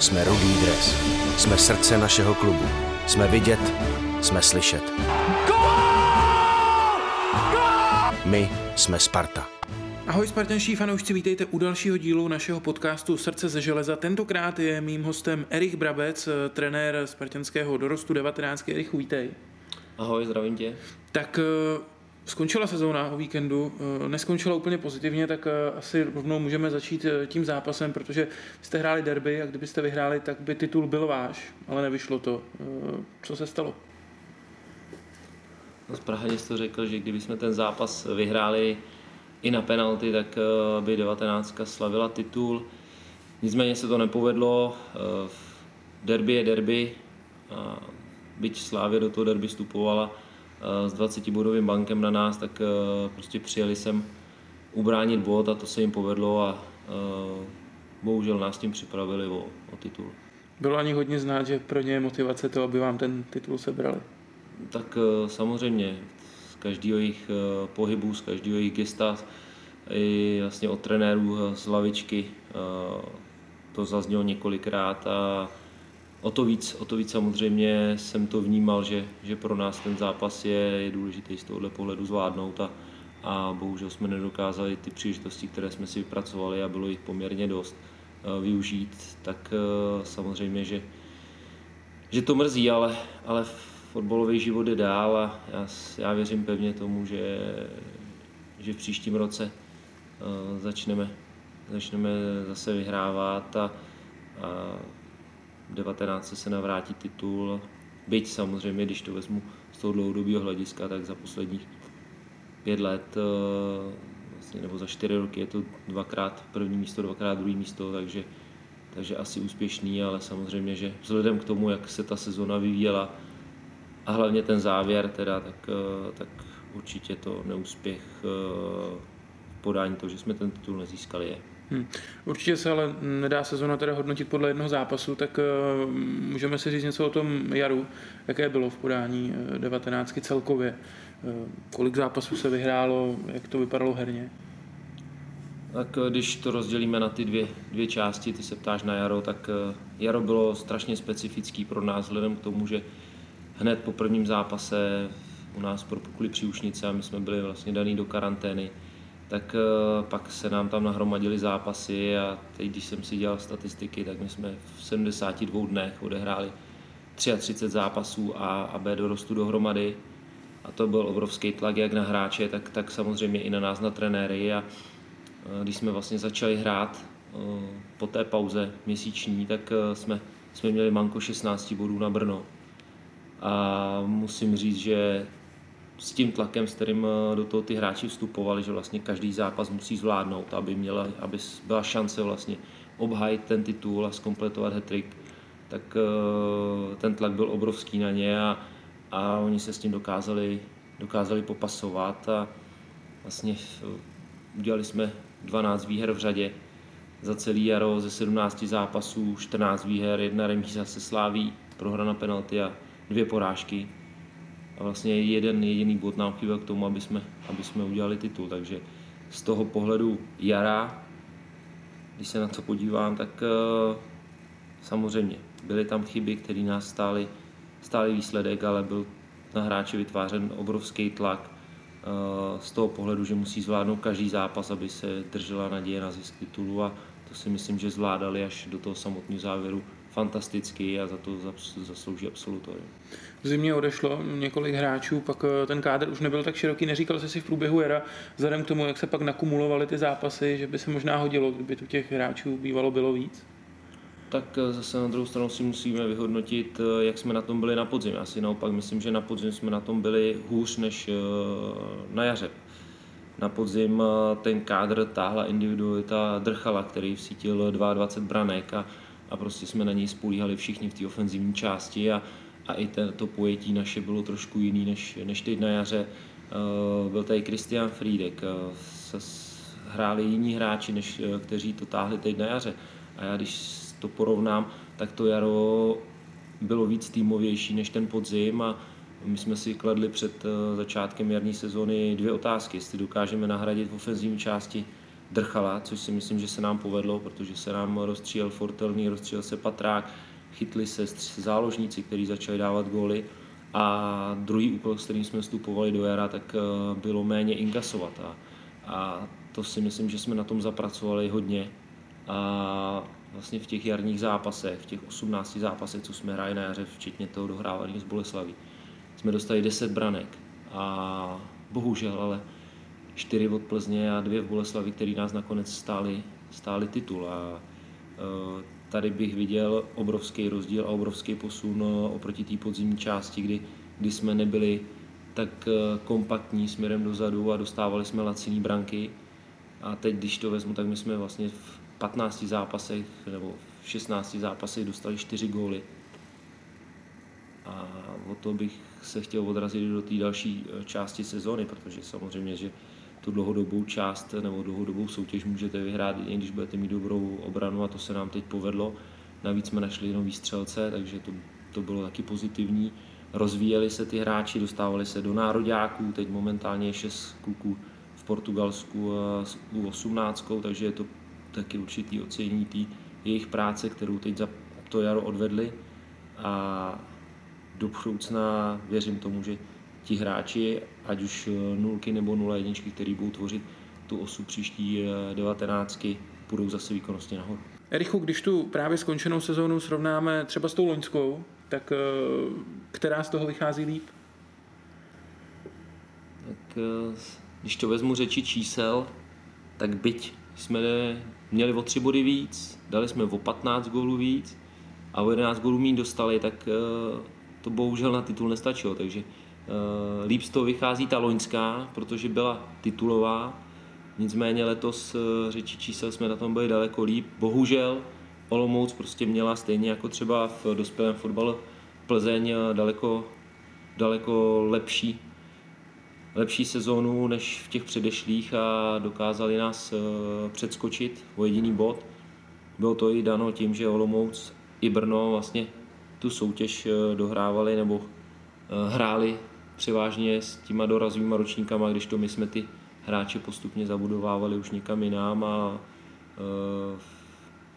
Jsme rudý dres. Jsme srdce našeho klubu. Jsme vidět, jsme slyšet. My jsme Sparta. Ahoj spartanští fanoušci, vítejte u dalšího dílu našeho podcastu Srdce ze železa. Tentokrát je mým hostem Erich Brabec, trenér spartanského dorostu 19. Erich, vítej. Ahoj, zdravím tě. Tak skončila sezóna o víkendu, eh, neskončila úplně pozitivně, tak eh, asi rovnou můžeme začít tím zápasem, protože jste hráli derby a kdybyste vyhráli, tak by titul byl váš, ale nevyšlo to. Co se stalo? No, správně jsi to řekl, že kdyby jsme ten zápas vyhráli i na penalty, tak by 19 slavila titul. Nicméně se to nepovedlo. Derby je derby. Byť Slávě do toho derby vstupovala s 20 bodovým bankem na nás, tak prostě přijeli sem ubránit bod a to se jim povedlo a bohužel nás tím připravili o, o titul. Bylo ani hodně znát, že pro ně je motivace to, aby vám ten titul sebrali? Tak samozřejmě, z každého jejich pohybu, z každého jejich gesta, i vlastně od trenérů z lavičky to zaznělo několikrát a o to víc, o to víc samozřejmě jsem to vnímal, že, že pro nás ten zápas je, je důležitý z tohohle pohledu zvládnout a, a bohužel jsme nedokázali ty příležitosti, které jsme si vypracovali a bylo jich poměrně dost, eh, využít, tak eh, samozřejmě, že, že to mrzí, ale, ale fotbalový život je dál a já, já věřím pevně tomu, že, že v příštím roce uh, začneme, začneme zase vyhrávat a, a 19 se navrátí titul, byť samozřejmě, když to vezmu z toho dlouhodobého hlediska, tak za posledních pět let, eh, vlastně, nebo za čtyři roky je to dvakrát první místo, dvakrát druhý místo, takže, takže asi úspěšný, ale samozřejmě, že vzhledem k tomu, jak se ta sezona vyvíjela a hlavně ten závěr, teda, tak, eh, tak určitě to neúspěch eh, podání toho, že jsme ten titul nezískali je. Hmm. Určitě se ale nedá sezona teda hodnotit podle jednoho zápasu, tak uh, můžeme si říct něco o tom jaru, jaké bylo v podání uh, 19 celkově, uh, kolik zápasů se vyhrálo, jak to vypadalo herně. Tak když to rozdělíme na ty dvě, dvě části, ty se ptáš na jaro, tak jaro bylo strašně specifický pro nás, vzhledem k tomu, že hned po prvním zápase u nás propukly příušnice a my jsme byli vlastně daný do karantény tak eh, pak se nám tam nahromadily zápasy a teď, když jsem si dělal statistiky, tak my jsme v 72 dnech odehráli 33 zápasů A a B dorostu dohromady a to byl obrovský tlak jak na hráče, tak, tak samozřejmě i na nás, na trenéry a eh, když jsme vlastně začali hrát eh, po té pauze měsíční, tak jsme, jsme měli manko 16 bodů na Brno. A musím říct, že s tím tlakem, s kterým eh, do toho ty hráči vstupovali, že vlastně každý zápas musí zvládnout, aby, měla, aby byla šance vlastně obhájit ten titul a zkompletovat hetrik, tak eh, ten tlak byl obrovský na ně a, a oni se s tím dokázali, dokázali popasovat a vlastně eh, udělali jsme 12 výher v řadě. Za celý jaro ze 17 zápasů, 14 výher, jedna remíza se sláví, prohra na penalty a dvě porážky a vlastně jeden jediný bod nám chyběl k tomu, aby jsme, aby jsme udělali titul. Takže z toho pohledu jara, když se na to podívám, tak uh, samozřejmě byly tam chyby, které nás stály, stály výsledek, ale byl na hráči vytvářen obrovský tlak uh, z toho pohledu, že musí zvládnout každý zápas, aby se držela naděje na zisk titulu a to si myslím, že zvládali až do toho samotného závěru fantastický a za to zaslouží absolutorium. V zimě odešlo několik hráčů, pak eh, ten kádr už nebyl tak široký. Neříkal jsi si v průběhu jara, vzhledem k tomu, jak se pak nakumulovaly ty zápasy, že by se možná hodilo, kdyby tu těch hráčů bývalo bylo víc? Tak eh, zase na druhou stranu si musíme vyhodnotit, eh, jak jsme na tom byli na podzim. Já si naopak myslím, že na podzim jsme na tom byli hůř než na jaře. Na podzim ten kádr táhla individualita Drchala, který vsítil 22 branek a a prostě jsme na něj spolíhali všichni v té ofenzivní části a, a i te, to pojetí naše bylo trošku jiný než, než teď na jaře. Uh, byl tady Christian Friedek, uh, se, hráli jiní hráči, než uh, kteří to táhli teď na jaře. A já když to porovnám, tak to jaro bylo víc týmovější než ten podzim a my jsme si kladli před začátkem jarní sezóny dvě otázky, jestli dokážeme nahradit v ofenzivní části Drchala, což si myslím, že se nám povedlo, protože se nám rozstřílel Fortelný, rozstřílel se Patrák, chytli se záložníci, kteří začali dávat góly. A druhý úkol, s kterým jsme vstupovali do jara, tak eh, bylo méně inkasovat a, a to si myslím, že jsme na tom zapracovali hodně. A vlastně v těch jarních zápasech, v těch 18 zápasech, co jsme hráli na jaře, včetně toho dohrávání z Boleslaví, jsme dostali 10 branek. A bohužel, ale 4 od Plzně a 2 v Boleslavi, který nás nakonec stáli, stáli titul a e, tady bych viděl obrovský rozdíl a obrovský posun oproti té podzimní části, kdy, kdy jsme nebyli tak e, kompaktní směrem dozadu a dostávali jsme laciný branky. A teď, když to vezmu, tak my jsme vlastně v 15 zápasech nebo v 16 zápasech dostali 4 góly. A o to bych se chtěl odrazit do té další e, části sezóny, protože samozřejmě, že tu dlouhodobou část nebo dlouhodobou soutěž můžete vyhrát, i když budete mít dobrou obranu a to se nám teď povedlo. Navíc jsme našli nový střelce, takže to, to bylo taky pozitivní. Rozvíjeli se ty hráči, dostávali se do nároďáků, teď momentálně je 6 kluků v Portugalsku s U18, takže je to taky určitý ocenění té jejich práce, kterou teď za to jaro odvedli a do budoucna věřím tomu, že ti hráči, ať už eh, nulky nebo nula jedničky, který budou tvořit tu osu příští eh, devatenáctky, budou zase výkonnostně nahoru. Erichu, když tu právě skončenou sezónu srovnáme třeba s tou loňskou, tak eh, která z toho vychází líp? Tak když to vezmu řeči čísel, tak byť jsme měli o tři body víc, dali jsme o 15 gólů víc a o 11 gólů méně dostali, tak to bohužel na titul nestačilo, takže Eh, líp z toho vychází ta loňská, protože byla titulová, nicméně letos eh, řeči čísel jsme na tom byli daleko líp. Bohužel Olomouc prostě měla stejně jako třeba v dospělém fotbalu Plzeň eh, daleko, daleko lepší, lepší sezónu než v těch předešlých a dokázali nás předskočit o jediný bod. Bylo to i dano tím, že Olomouc i Brno vlastně tu soutěž dohrávali nebo hráli převážně s těma dorazovými ročníkama, když to my jsme ty hráče postupně zabudovávali už někam jinam a uh,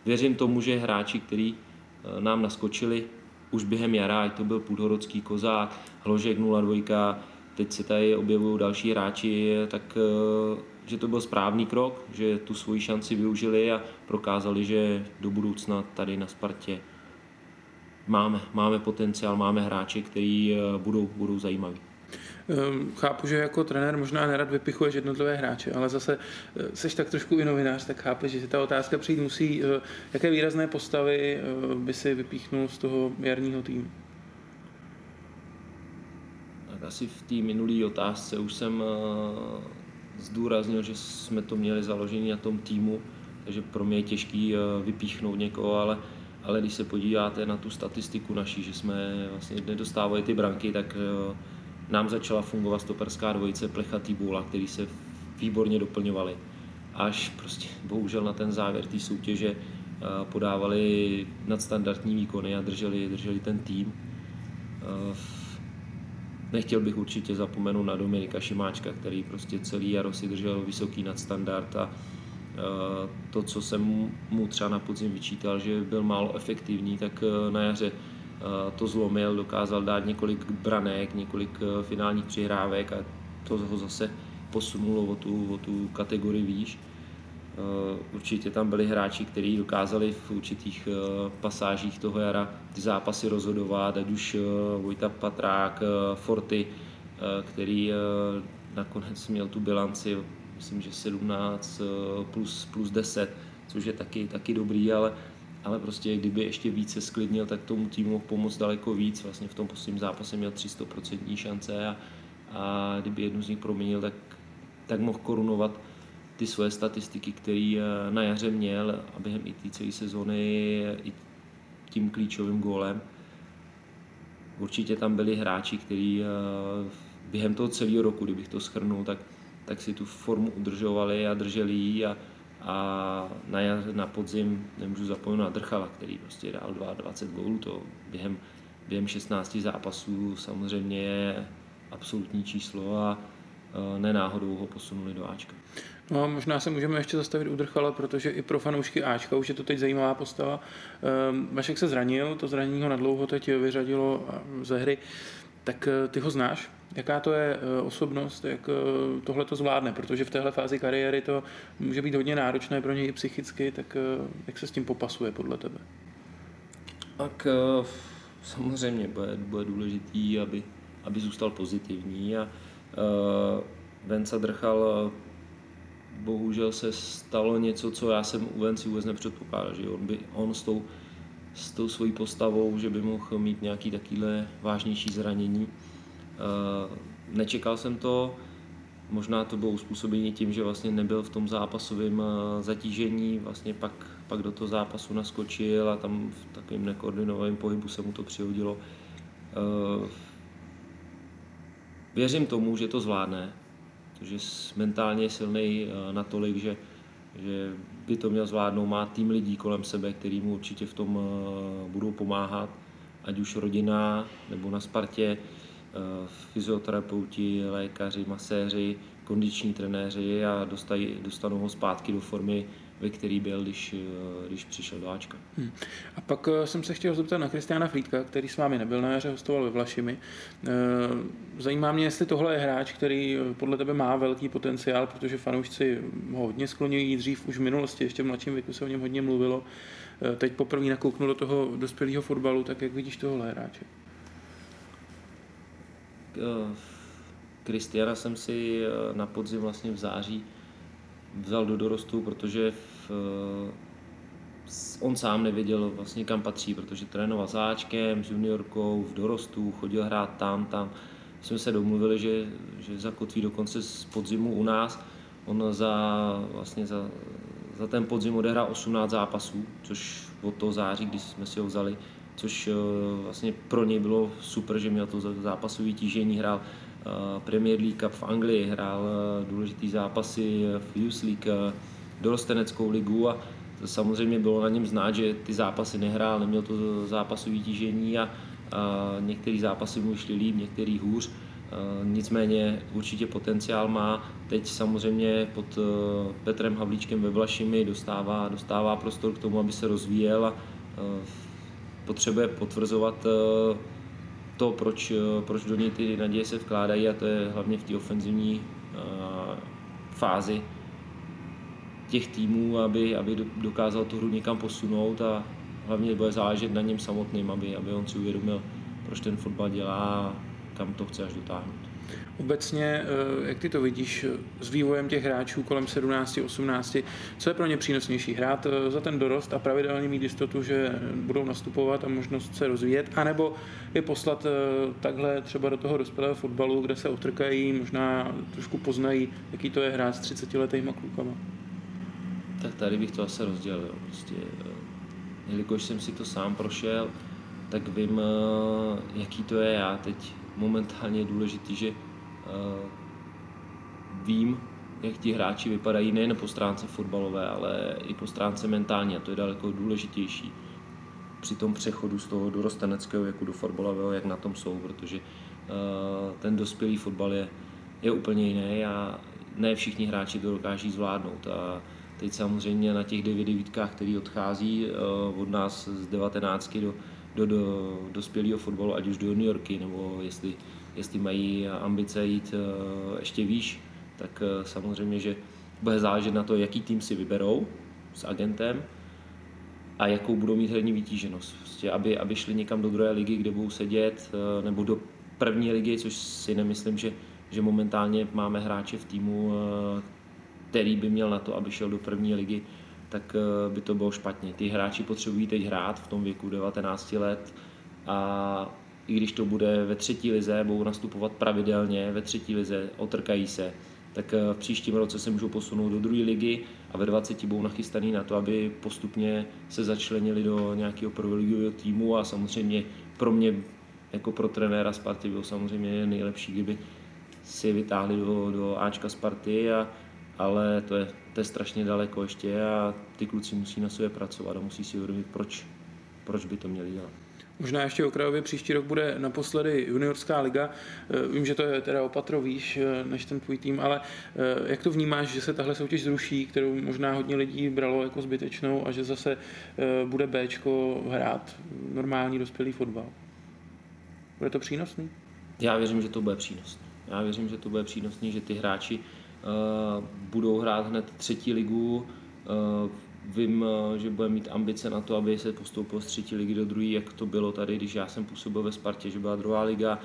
věřím tomu, že hráči, kteří uh, nám naskočili už během jara, ať to byl Půdhorodský kozák, Hložek 02, teď se tady objevují další hráči, tak uh, že to byl správný krok, že tu svoji šanci využili a prokázali, že do budoucna tady na Spartě máme, máme potenciál, máme hráče, který budou, budou zajímaví. Ehm, chápu, že jako trenér možná nerad vypichuješ jednotlivé hráče, ale zase eh, seš tak trošku i novinář, tak chápeš, že ta otázka přijít musí. Eh, jaké výrazné postavy eh, by si vypíchnul z toho jarního týmu? Tak asi v té minulé otázce už jsem zdůraznil, že jsme to měli založený na tom týmu, takže pro mě je těžký vypíchnout někoho, ale, ale když se podíváte na tu statistiku naší, že jsme vlastně nedostávali ty branky, tak nám začala fungovat stoperská dvojice Plechatý Bůla, který se výborně doplňovali. Až prostě bohužel na ten závěr té soutěže eh, podávali nadstandardní výkony a drželi, drželi ten tým. Eh, nechtěl bych určitě zapomenout na Dominika Šimáčka, který prostě celý jaro si držel vysoký nadstandard a eh, to, co jsem mu třeba na podzim vyčítal, že byl málo efektivní, tak na jaře to zlomil, dokázal dát několik branek, několik eh, finálních přihrávek a to ho zase posunulo o tu, o tu kategorii výš. Eh, určitě tam byli hráči, kteří dokázali v určitých pasážích toho jara ty zápasy rozhodovat, ať už Vojta Patrák, Forty, který nakonec měl tu bilanci, myslím, že 17 plus, plus 10, což je taky, taky dobrý, ale ale prostě kdyby ještě více sklidnil, tak tomu týmu pomoct daleko víc. Vlastně v tom posledním zápase měl 300% šance a, a kdyby jednu z nich proměnil, tak, tak mohl korunovat ty svoje statistiky, které eh, na jaře měl a během i té celé sezóny i tím klíčovým gólem. Určitě tam byli hráči, kteří eh, během toho celého roku, kdybych to schrnul, tak, tak si tu formu udržovali a drželi ji a, a na, na podzim nemůžu zapomenout na Drchala, který prostě dal 22 gólů, to během, během 16 zápasů samozřejmě je absolutní číslo a nenáhodou ho posunuli do Ačka. No, možná se můžeme ještě zastavit u Drchala, protože i pro fanoušky Ačka už je to teď zajímavá postava. Ehm, Vašek se zranil, to zranění ho nadlouho teď vyřadilo ze hry. Tak eh, ty ho znáš? Jaká to je eh, osobnost, jak eh, tohle to zvládne? Protože v téhle fázi kariéry to může být hodně náročné pro něj i psychicky, tak jak se s tím popasuje podle tebe? Tak samozřejmě bude, bude důležitý, aby, aby zůstal pozitivní a Venca Drchal bohužel se stalo něco, co já jsem u Venci vůbec nepředpokládal, že on, by, on s tou, s tou svojí postavou, že by mohl mít nějaký takovýhle vážnější zranění. Uh, nečekal jsem to, možná to bylo uspůsobení tím, že vlastně nebyl v tom zápasovém zatížení, vlastně pak, pak do toho zápasu naskočil a tam v takovém nekoordinovaném pohybu se mu to přihodilo. Uh, věřím tomu, že to zvládne, protože mentálně je silný eh, natolik, že, že by to měl zvládnout, má tým lidí kolem sebe, který mu určitě v tom eh, budou pomáhat, ať už rodina nebo na Spartě, eh, fyzioterapeuti, lékaři, maséři, kondiční trenéři a dostají, dostanou ho zpátky do formy, ve který byl, když, eh, když přišel do Ačka. Hmm. A pak eh, jsem se chtěl zeptat na Kristiana Frýdka, který s vámi nebyl na jaře, hostoval ve Vlašimi. Eh, zajímá mě, jestli tohle je hráč, který podle tebe má velký potenciál, protože fanoušci ho hodně skloňují dřív už v minulosti, ještě v mladším věku se o něm hodně mluvilo. Teď poprvé nakouknu do toho dospělého fotbalu, tak jak vidíš tohle hráče? Kristiana jsem si na podzim vlastně v září vzal do dorostu, protože v, on sám nevěděl vlastně kam patří, protože trénoval s Ačkem, s juniorkou, v dorostu, chodil hrát tam, tam. Jsme se domluvili, že, že zakotví dokonce z podzimu u nás. On za, vlastně za, za ten podzim odehrál 18 zápasů, což od toho září, když jsme si ho vzali, což eh, vlastně pro něj bylo super, že měl to zápasové tížení, hrál Eh, Premier League v Anglii, hrál eh, důležitý zápasy v Youth League, eh, dorosteneckou ligu a samozřejmě bylo na něm znát, že ty zápasy nehrál, neměl to zápasové tížení a, a některé zápasy mu šly líp, některý hůř. Nicméně určitě potenciál má. Teď samozřejmě pod Petrem Havlíčkem ve Vlašimi dostává, dostává prostor k tomu, aby se rozvíjel a potřebuje potvrzovat to, proč, proč do něj ty naděje se vkládají a to je hlavně v té ofenzivní fázi těch týmů, aby, aby dokázal tu hru někam posunout a hlavně bude záležet na něm samotným, aby, aby on si uvědomil, proč ten fotbal dělá a kam to chce až dotáhnout. Obecně, eh, jak ty to vidíš s vývojem těch hráčů kolem 17, 18, co je pro ně přínosnější? Hrát eh, za ten dorost a pravidelně mít jistotu, že budou nastupovat a možnost se rozvíjet, anebo je poslat eh, takhle třeba do toho dospělého fotbalu, kde se utrkají, možná trošku poznají, jaký to je hrát s 30 letýma klukama? Tak tady bych to asi rozdělil. Prostě, jelikož jsem si to sám prošel, tak vím, jaký to je. Já teď momentálně je důležitý, že Eh, vím, jak ti hráči vypadají nejen po stránce fotbalové, ale i po stránce mentální a to je daleko důležitější při tom přechodu z toho dorosteneckého věku do fotbalového, jak na tom jsou, protože ten dospělý fotbal je, je úplně jiný a ne všichni hráči to dokáží zvládnout. A teď samozřejmě na těch devět devítkách, který odchází uh, od nás z 19 do, do, do dospělého fotbalu, ať už do juniorky, nebo jestli jestli mají ambice jít eh, ještě výš, tak eh, samozřejmě, že bude záležet na to, jaký tým si vyberou s agentem a jakou budou mít herní vytíženost. Prostě, aby, aby šli někam do druhé ligy, kde budou sedět, eh, nebo do první ligy, což si nemyslím, že, že momentálně máme hráče v týmu, který by měl na to, aby šel do první ligy, tak by to bylo špatně. Ty hráči potřebují teď hrát v tom věku 19 let a i když to bude ve třetí lize, budou nastupovat pravidelně ve třetí lize, otrkají se, tak eh, v příštím roce se můžou posunout do druhé ligy a ve 20 budou nachystaný na to, aby postupně se začlenili do nějakého prvoligového týmu a samozřejmě pro mě jako pro trenéra Sparty byl samozřejmě nejlepší, kdyby si vytáhli do, do Ačka Sparty, a, ale to je, to je strašně daleko ještě a ty kluci musí na sobě pracovat a musí si uvědomit, proč, proč by to měli dělat. Možná ještě okrajově příští rok bude naposledy juniorská liga. Eh, vím, že to je teda opatro výš eh, než ten tvůj tým, ale eh, jak to vnímáš, že se tahle soutěž zruší, kterou možná hodně lidí bralo jako zbytečnou a že zase bude Bčko hrát normální dospělý fotbal? Bude to přínosný? Já věřím, že to bude přínosný. Já věřím, že to bude přínosný, že ty hráči budou hrát hned třetí ligu. Uh, vím, uh, že bude mít ambice na to, aby se postoupil z třetí ligy do druhé, jak to bylo tady, když já jsem působil ve Spartě, že byla druhá liga.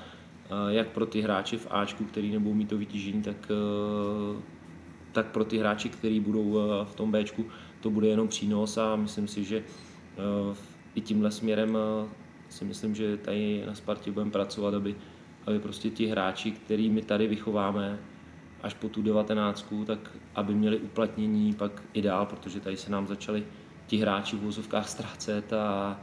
Jak pro ty hráče v Ačku, který nebudou mít to vytížení, tak, tak pro ty hráči, kteří budou v tom Bčku, to bude jenom přínos a myslím si, že i tímhle směrem si myslím, že tady na Spartě budeme pracovat, aby, aby prostě ti hráči, který my tady vychováme až po tu devatenáctku, tak aby měli uplatnění pak i dál, protože tady se nám začali ti hráči v vozovkách ztrácet a,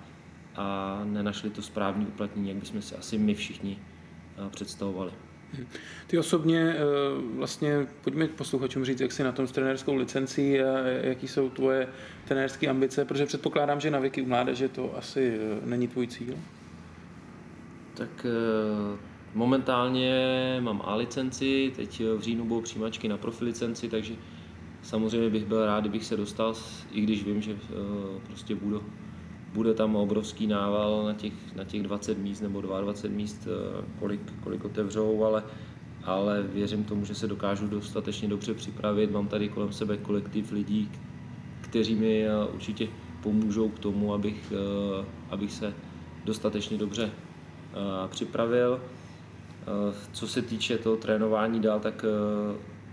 a nenašli to správné uplatnění, jak bychom si asi my všichni eh, představovali. Ty osobně eh, vlastně, pojďme posluchačům říct, jak jsi na tom s trenérskou licencí a jaký jsou tvoje trenérské ambice, protože předpokládám, že na věky u mládeže to asi eh, není tvůj cíl. Tak momentálně mám A licenci, teď v říjnu budou přijímačky na profi licenci, takže samozřejmě bych byl rád, kdybych se dostal, i když vím, že prostě budu, bude tam obrovský nával na těch, na těch 20 míst nebo 22 míst, eh, kolik, kolik otevřou, ale, ale věřím tomu, že se dokážu dostatečně dobře připravit. Mám tady kolem sebe kolektiv lidí, kteří mi eh, určitě pomůžou k tomu, abych, eh, abych se dostatečně dobře připravil. Co se týče toho trénování dál, tak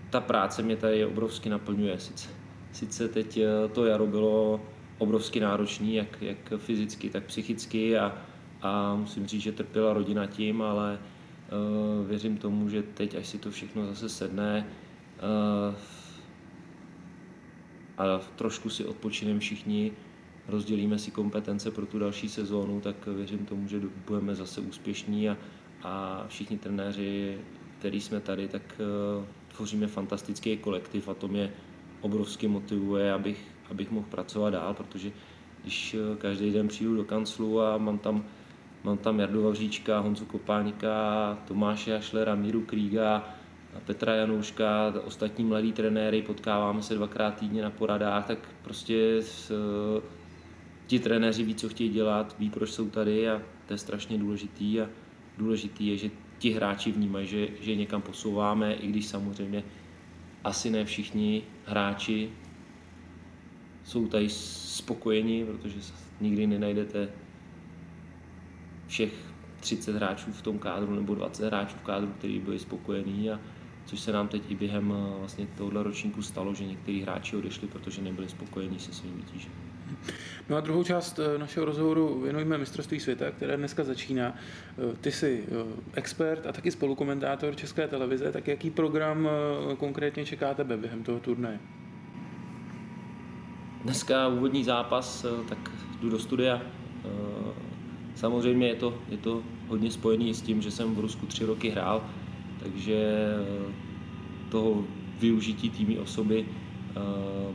ta práce mě tady obrovsky naplňuje. Sice, sice teď to jaro bylo obrovsky náročný, jak, jak fyzicky, tak psychicky a, a musím říct, že trpěla rodina tím, ale uh, věřím tomu, že teď, až si to všechno zase sedne uh, a trošku si odpočineme všichni, rozdělíme si kompetence pro tu další sezónu, tak věřím tomu, že budeme zase úspěšní a, a všichni trenéři, který jsme tady, tak uh, tvoříme fantastický kolektiv a to mě obrovsky motivuje, abych abych mohl pracovat dál, protože když eh, každý den přijdu do kanclu a mám tam, mám tam Jardu Vavříčka, Honzu Kopáníka, Tomáše Ašlera, Míru Kríga, Petra Janouška, ostatní mladí trenéry, potkáváme se dvakrát týdně na poradách, tak prostě s, eh, ti trenéři ví, co chtějí dělat, ví, proč jsou tady a to je strašně důležitý a důležitý je, že ti hráči vnímají, že, že někam posouváme, i když samozřejmě asi ne všichni hráči jsou tady spokojeni, protože nikdy nenajdete všech 30 hráčů v tom kádru nebo 20 hráčů v kádru, kteří byli spokojení a což se nám teď i během eh, vlastně tohohle ročníku stalo, že někteří hráči odešli, protože nebyli spokojení se svým vytížením. No a druhou část eh, našeho rozhovoru věnujeme mistrovství světa, které dneska začíná. Eh, ty jsi expert a taky spolukomentátor České televize, tak jaký program konkrétně čeká tebe během toho turnaje? Dneska úvodní zápas, eh, tak jdu do studia. Eh, samozřejmě je to, je to hodně spojený s tím, že jsem v Rusku tři roky hrál, takže eh, toho využití týmí osoby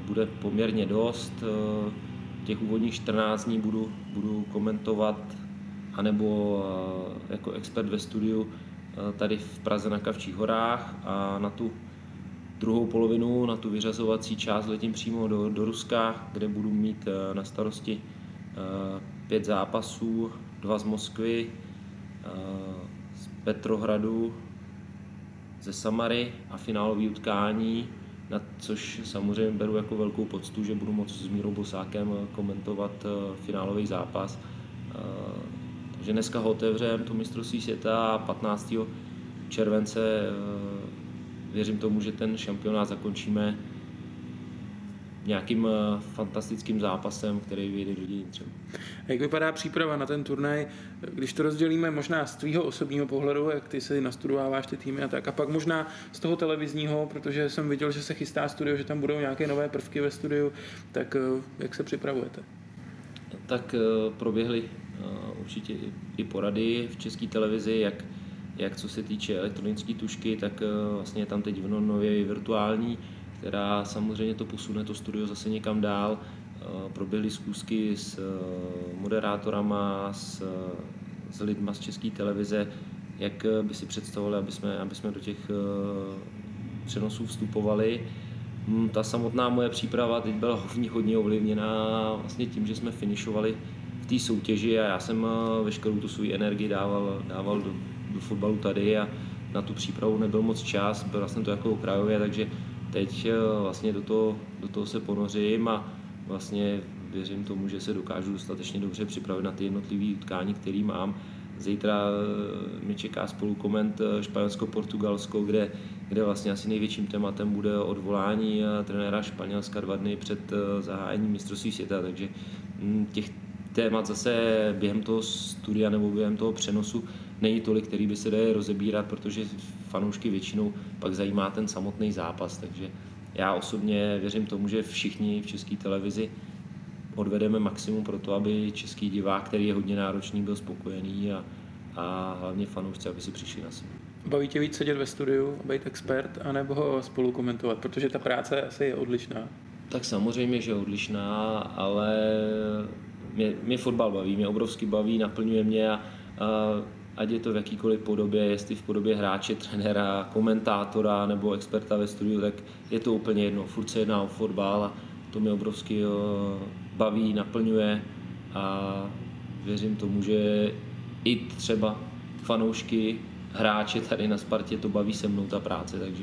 bude poměrně dost. Těch úvodních 14 dní budu, budu komentovat anebo jako expert ve studiu tady v Praze na Kavčích horách a na tu druhou polovinu na tu vyřazovací část letím přímo do, do Ruska, kde budu mít eh, na starosti eh, pět zápasů, dva z Moskvy, eh, z Petrohradu, ze Samary a finálové utkání, na což samozřejmě beru jako velkou poctu, že budu moct s Mírou Bosákem komentovat finálový zápas. Takže dneska ho otevřeme, to mistrovství světa a 15. července věřím tomu, že ten šampionát zakončíme nějakým eh, fantastickým zápasem, který vyjde do dějin třeba. Jak vypadá příprava na ten turnaj, když to rozdělíme možná z tvýho osobního pohledu, jak ty si nastudováváš ty týmy a tak, a pak možná z toho televizního, protože jsem viděl, že se chystá studio, že tam budou nějaké nové prvky ve studiu, tak eh, jak se připravujete? Tak eh, proběhly určitě i porady v české televizi, jak jak co se týče elektronické tušky, tak vlastně je tam teď nově virtuální, která samozřejmě to posune to studio zase někam dál. Eh, proběhly zkusky s moderátorama, s, s lidma z české televize, jak by si představovali, aby jsme, aby jsme do těch přenosů vstupovali. Hm, ta samotná moje příprava teď byla hodně, hodně ovlivněna vlastně tím, že jsme finišovali v té soutěži a já jsem veškerou tu svou energii dával, dával do, do fotbalu tady a na tu přípravu nebyl moc čas, byl vlastně to jako okrajově, takže teď vlastně do toho, do toho se ponořím a vlastně věřím tomu, že se dokážu dostatečně dobře připravit na ty jednotlivé utkání, které mám. Zítra mě čeká spolu koment Španělsko-Portugalsko, kde, kde vlastně asi největším tématem bude odvolání trenéra Španělska dva dny před zahájením mistrovství světa, takže hm, těch témat zase během toho studia nebo během toho přenosu není tolik, který by se dali rozebírat, protože fanoušky většinou pak zajímá ten samotný zápas, takže já osobně věřím tomu, že všichni v české televizi odvedeme maximum pro to, aby český divák, který je hodně náročný, byl spokojený a, a hlavně fanoušci, aby si přišli na sebe. Baví tě víc sedět ve studiu, být expert, anebo ho spolu komentovat, protože ta práce asi je odlišná. Tak samozřejmě, že je odlišná, ale mě, mě fotbal baví, mě obrovsky baví, naplňuje mě a, a ať je to v jakýkoliv podobě, jestli v podobě hráče, trenéra, komentátora nebo experta ve studiu, tak je to úplně jedno. Furt se jedná o fotbal a to mě obrovsky baví, naplňuje a věřím tomu, že i třeba fanoušky, hráče tady na Spartě to baví se mnou ta práce, takže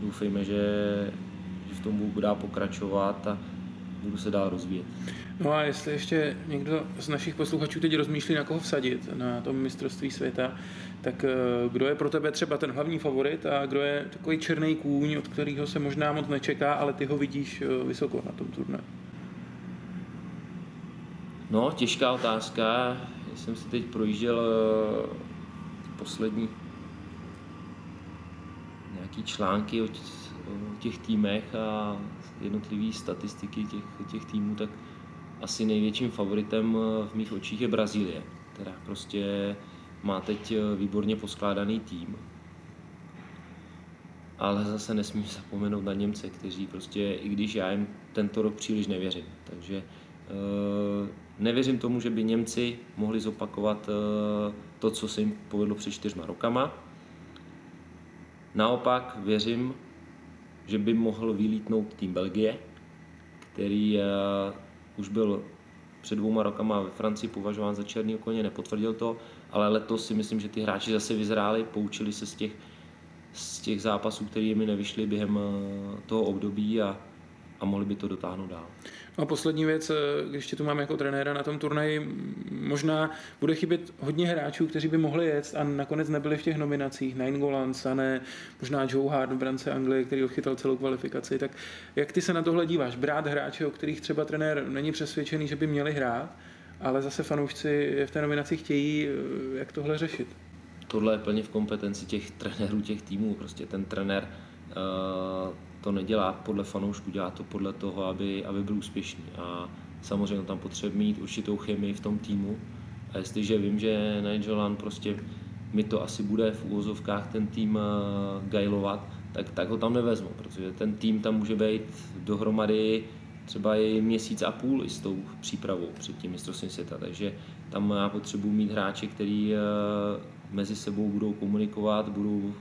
doufejme, že, že v tom budu dál pokračovat a budu se dál rozvíjet. No a jestli ještě někdo z našich posluchačů teď rozmýšlí, na koho vsadit na tom mistrovství světa, tak eh, kdo je pro tebe třeba ten hlavní favorit a kdo je takový černý kůň, od kterého se možná moc nečeká, ale ty ho vidíš eh, vysoko na tom turné? No, těžká otázka. Já jsem si teď projížděl eh, poslední nějaký články o těch týmech a jednotlivé statistiky těch, těch týmů, tak asi největším favoritem eh, v mých očích je Brazílie, která prostě má teď eh, výborně poskládaný tým. Ale zase nesmím zapomenout na Němce, kteří prostě, i když já jim tento rok příliš nevěřím. Takže e, nevěřím tomu, že by Němci mohli zopakovat to, co se jim povedlo před čtyřma rokama. Naopak věřím, že by mohl vylítnout tým Belgie, který e, už byl před dvouma rokama ve Francii považován za černý koně, nepotvrdil to, ale letos si myslím, že ty hráči zase vyzráli, poučili se z těch, z těch zápasů, které mi nevyšly během eh, toho období a, a mohli by to dotáhnout dál. No a poslední věc, eh, když tě tu mám jako trenéra na tom turnaji, možná bude chybět hodně hráčů, kteří by mohli jet a nakonec nebyli v těch nominacích. Golan, Sané, možná Joe Hart v brance Anglie, který odchytal celou kvalifikaci. Tak jak ty se na tohle díváš? Brát hráče, o kterých třeba trenér není přesvědčený, že by měli hrát, ale zase fanoušci v té nominaci chtějí, eh, jak tohle řešit? Tohle je plně v kompetenci těch trenérů, těch týmů. Prostě ten trenér uh to nedělá podle fanoušků, dělá to podle toho, aby, aby byl úspěšný. A samozřejmě tam potřebuje mít určitou chemii v tom týmu. A jestliže vím, že Nigel prostě mi to asi bude v úvozovkách ten tým uh, gajlovat, tak, tak ho tam nevezmu, protože ten tým tam může být dohromady třeba i měsíc a půl i s tou přípravou před tím mistrovstvím světa. Takže tam já potřebuji mít hráče, který uh, mezi sebou budou komunikovat, budou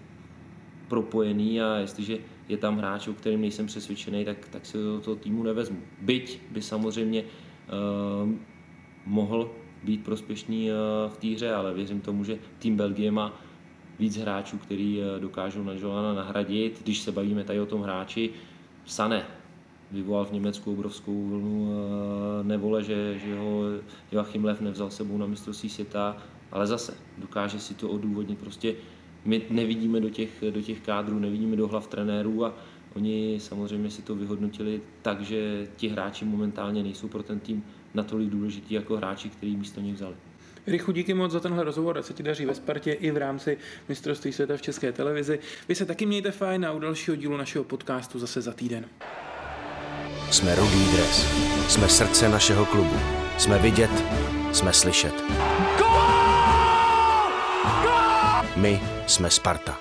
propojený a jestliže je tam hráč, o kterém nejsem přesvědčený, tak, tak si do toho týmu nevezmu. Byť by samozřejmě uh, mohl být prospěšný uh, v týře, ale věřím tomu, že tým Belgie má víc hráčů, který uh, dokážou na Jolana nahradit. Když se bavíme tady o tom hráči, Sané vyvolal v Německu obrovskou vlnu uh, nevole, že, že ho Joachim Lev nevzal sebou na mistrovství světa, ale zase dokáže si to odůvodnit prostě my nevidíme do těch, do těch kádrů, nevidíme do hlav trenérů a oni samozřejmě si to vyhodnotili tak, že ti hráči momentálně nejsou pro ten tým natolik důležitý jako hráči, který místo nich vzali. Richu, díky moc za tenhle rozhovor, ať se ti daří ve Spartě i v rámci mistrovství světa v České televizi. Vy se taky mějte fajn a u dalšího dílu našeho podcastu zase za týden. Jsme Rudý dres. Jsme srdce našeho klubu. Jsme vidět, jsme slyšet. My jsme Sparta.